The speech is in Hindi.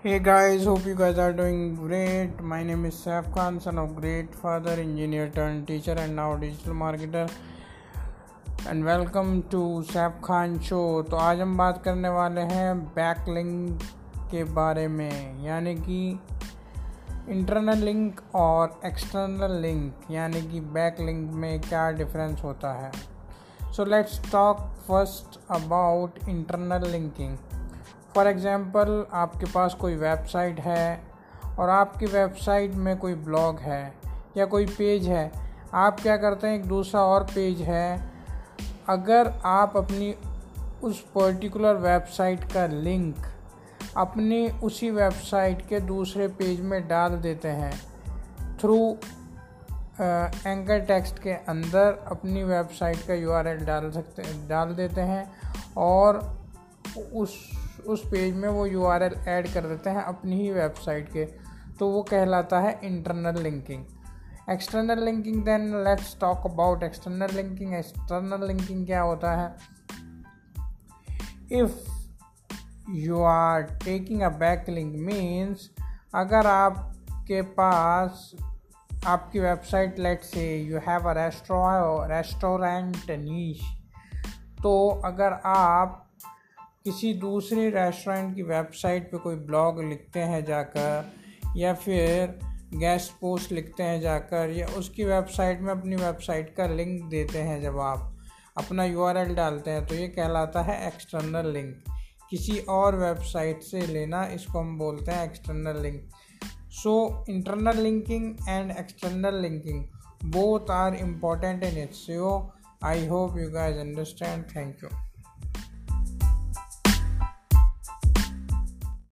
Hey guys, hope you guys are doing great. My name is Saif Khan, son of great father, engineer turned teacher, and now digital marketer. And welcome to Saif Khan show तो आज हम बात करने वाले हैं बैक लिंक के बारे में यानी कि इंटरनल लिंक और एक्सटर्नल लिंक यानी कि बैक लिंक में क्या डिफरेंस होता है so let's talk first about internal linking for example आपके पास कोई वेबसाइट है और आपकी वेबसाइट में कोई ब्लॉग है या कोई पेज है, आप क्या करते हैं? एक दूसरा और पेज है। अगर आप अपनी उस पर्टिकुलर वेबसाइट का लिंक अपनी उसी वेबसाइट के दूसरे पेज में डाल देते हैं थ्रू एंकर टेक्स्ट के अंदर अपनी वेबसाइट का यू डाल सकते, डाल देते हैं और उस उस पेज में वो यू आर एल ऐड कर देते हैं अपनी ही वेबसाइट के। तो वो कहलाता है internal linking external linking then let's talk about external linking external linking क्या होता है? If you are taking a back link means अगर आपके पास, आपकी website let say you have a restaurant niche तो अगर आप किसी दूसरे रेस्टोरेंट की वेबसाइट पे कोई ब्लॉग लिखते हैं जाकर, या फिर गेस्ट पोस्ट लिखते हैं जाकर, या उसकी वेबसाइट में अपनी वेबसाइट का लिंक देते हैं जब आप अपना यूआरएल डालते हैं तो ये कहलाता है एक्सटर्नल लिंक किसी और वेबसाइट से लेना, इसको हम बोलते हैं external link so internal linking and external linking both are important in its so I hope you guys understand thank you